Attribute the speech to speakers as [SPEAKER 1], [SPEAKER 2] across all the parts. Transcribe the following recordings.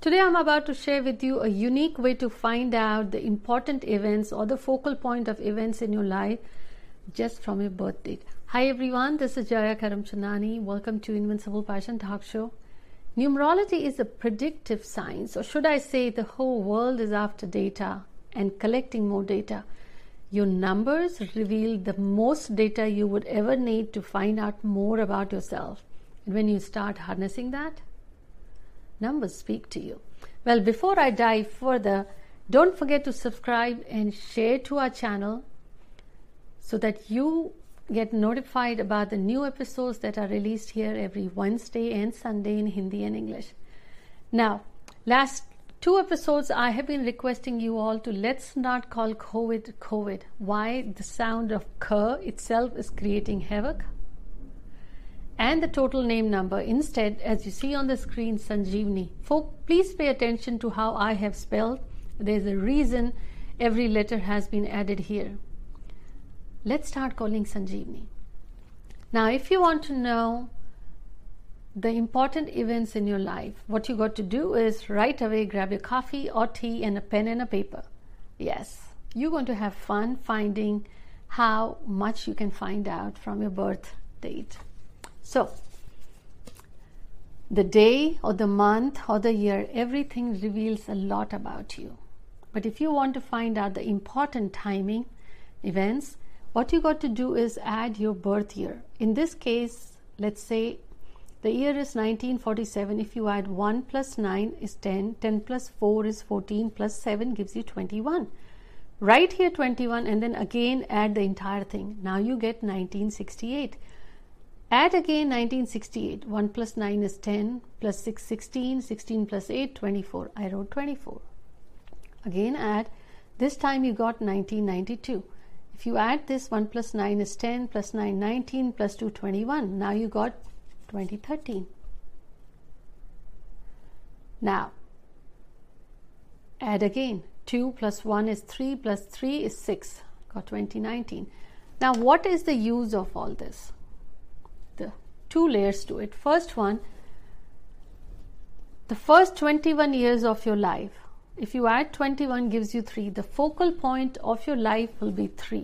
[SPEAKER 1] Today, I'm about to share with you a unique way to find out the important events or the focal point of events in your life just from your birth date. Hi, everyone. This is Jaya Karamchandani. Welcome to Invincible Passion Talk Show. Numerology is a predictive science, or should I say, the whole world is after data and collecting more data. Your numbers reveal the most data you would ever need to find out more about yourself. And when you start harnessing that, numbers speak to you. Well, before I dive further, don't forget to subscribe and share to our channel so that you get notified about the new episodes that are released here every Wednesday and Sunday in Hindi and English. Now, last two episodes I have been requesting you all to let's not call COVID COVID. Why the sound of K itself is creating havoc? And the total name number. Instead, as you see on the screen, Sanjeevni. Folk, please pay attention to how I have spelled. There's a reason every letter has been added here. Let's start calling Sanjeevni. Now, if you want to know the important events in your life, what you got to do is right away grab your coffee or tea and a pen and a paper. Yes, you're going to have fun finding how much you can find out from your birth date. So, the day or the month or the year, everything reveals a lot about you. But if you want to find out the important timing events, what you got to do is add your birth year. In this case, let's say the year is 1947. If you add 1 plus 9 is 10, 10 plus 4 is 14, plus 7 gives you 21. Write here 21 and then again add the entire thing. Now you get 1968. Add again 1968. 1 plus 9 is 10, plus 6, 16, 16 plus 8, 24. I wrote 24. Again add. This time you got 1992. If you add this, 1 plus 9 is 10, plus 9, 19, plus 2, 21. Now you got 2013. Now, add again. 2 plus 1 is 3, plus 3 is 6. Got 2019. Now, what is the use of all this? The two layers to it. First one, the first 21 years of your life if you add 21 gives you 3 the focal point of your life will be 3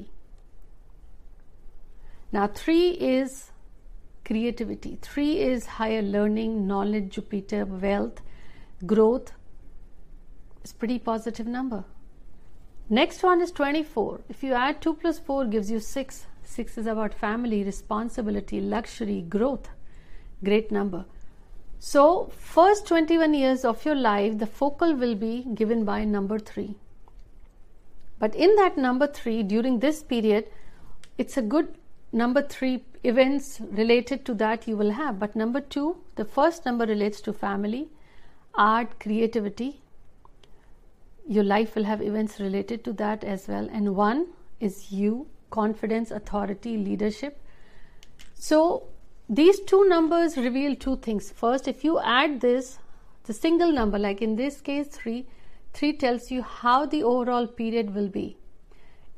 [SPEAKER 1] now 3 is creativity. 3 is higher learning knowledge jupiter wealth growth. It's pretty positive number. Next one is 24 if you add 2 plus 4 gives you 6 6 is about family responsibility luxury growth great number so, first 21 years of your life, the focal will be given by number 3. But in that number 3, during this period, it's a good number 3 events related to that you will have. But number 2, the first number relates to family, art, creativity. Your life will have events related to that as well. And 1 is you, confidence, authority, leadership. So, these two numbers reveal two things. First, if you add this, the single number, like in this case 3, 3 tells you how the overall period will be.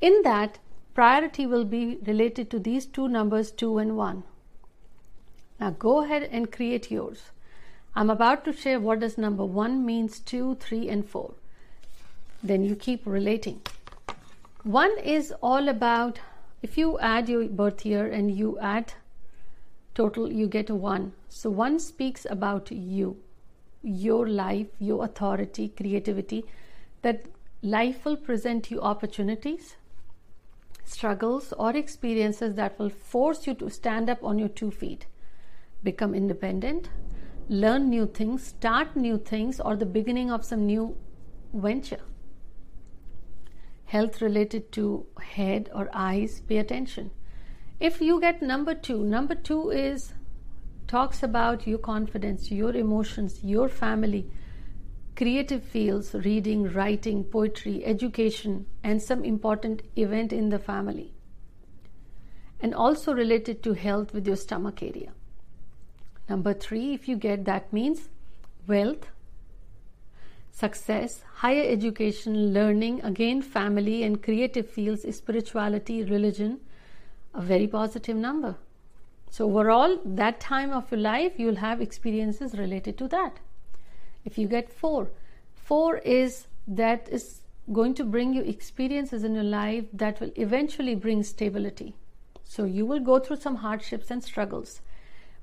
[SPEAKER 1] In that, priority will be related to these two numbers 2 and 1. Now go ahead and create yours. I'm about to share what does number 1 means 2, 3 and 4. Then you keep relating. 1 is all about if you add your birth year and you add total you get a 1 so 1 speaks about you your life your authority creativity that life will present you opportunities struggles or experiences that will force you to stand up on your two feet become independent learn new things start new things or the beginning of some new venture health related to head or eyes pay attention. If you get number two number two is talks about your confidence your emotions your family creative fields reading writing poetry education and some important event in the family. And also related to health with your stomach area. Number 3 if you get that means wealth success higher education learning again family and creative fields spirituality religion a very positive number. So, overall, that time of your life, you'll have experiences related to that. If you get 4, 4 is that is going to bring you experiences in your life that will eventually bring stability. So you will go through some hardships and struggles,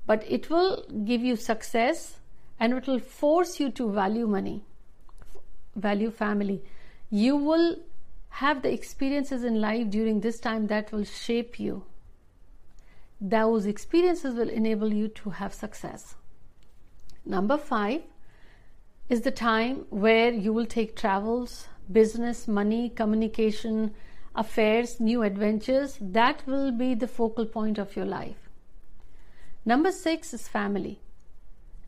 [SPEAKER 1] but it will give you success and it will force you to value money, value family. You will have the experiences in life during this time that will shape you. Those experiences will enable you to have success. Number five is the time where you will take travels, business, money, communication, affairs, new adventures. That will be the focal point of your life. Number six is family.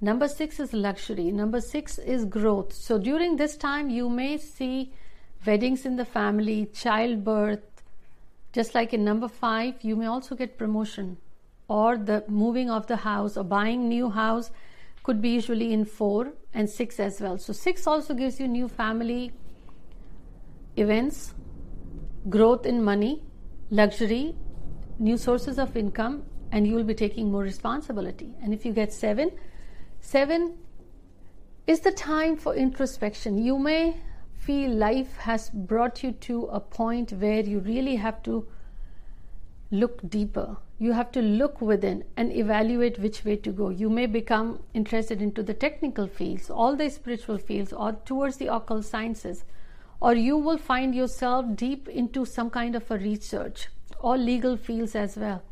[SPEAKER 1] Number six is luxury. Number six is growth. So during this time, you may see weddings in the family, childbirth. Just like in number five, you may also get promotion or the moving of the house or buying new house could be usually in four and six as well. So six also gives you new family events, growth in money, luxury, new sources of income, and you will be taking more responsibility. And if you get seven, seven is the time for introspection. You may feel life has brought you to a point where you really have to look deeper. You have to look within and evaluate which way to go. You may become interested into the technical fields, all the spiritual fields, or towards the occult sciences or you will find yourself deep into some kind of a research or legal fields as well.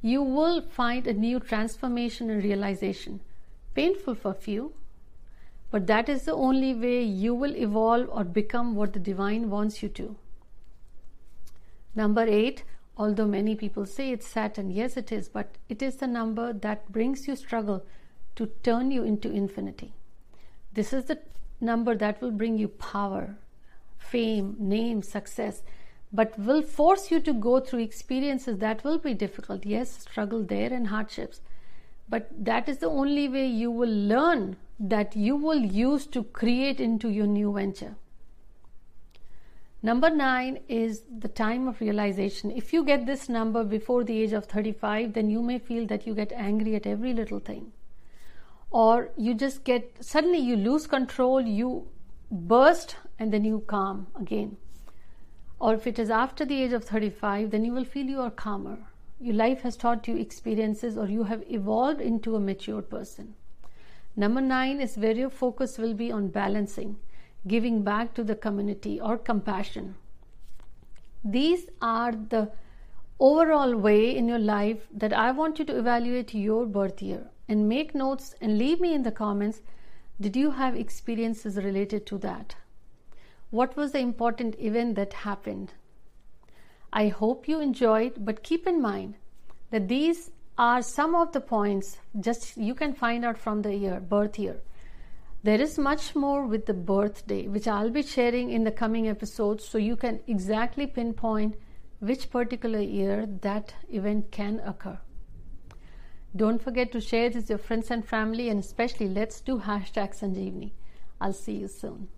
[SPEAKER 1] You will find a new transformation and realization. Painful for few, but that is the only way you will evolve or become what the divine wants you to. Number eight, although many people say it's Saturn, yes, it is, but it is the number that brings you struggle to turn you into infinity. This is the number that will bring you power, fame, name, success, but will force you to go through experiences that will be difficult. Yes, struggle there and hardships. But that is the only way you will learn that you will use to create into your new venture. Number nine is the time of realization. If you get this number before the age of 35, then you may feel that you get angry at every little thing. Or you just get, suddenly you lose control, you burst and then you calm again. Or if it is after the age of 35, then you will feel you are calmer. Your life has taught you experiences or you have evolved into a mature person. Number nine is where your focus will be on balancing, giving back to the community or compassion. These are the overall way in your life that I want you to evaluate your birth year and make notes and leave me in the comments did you have experiences related to that? What was the important event that happened? I hope you enjoyed, but keep in mind that these are some of the points just you can find out from the year, birth year. There is much more with the birthday, which I'll be sharing in the coming episodes so you can exactly pinpoint which particular year that event can occur. Don't forget to share this with your friends and family and especially let's do hashtag Sanjeevani. I'll see you soon.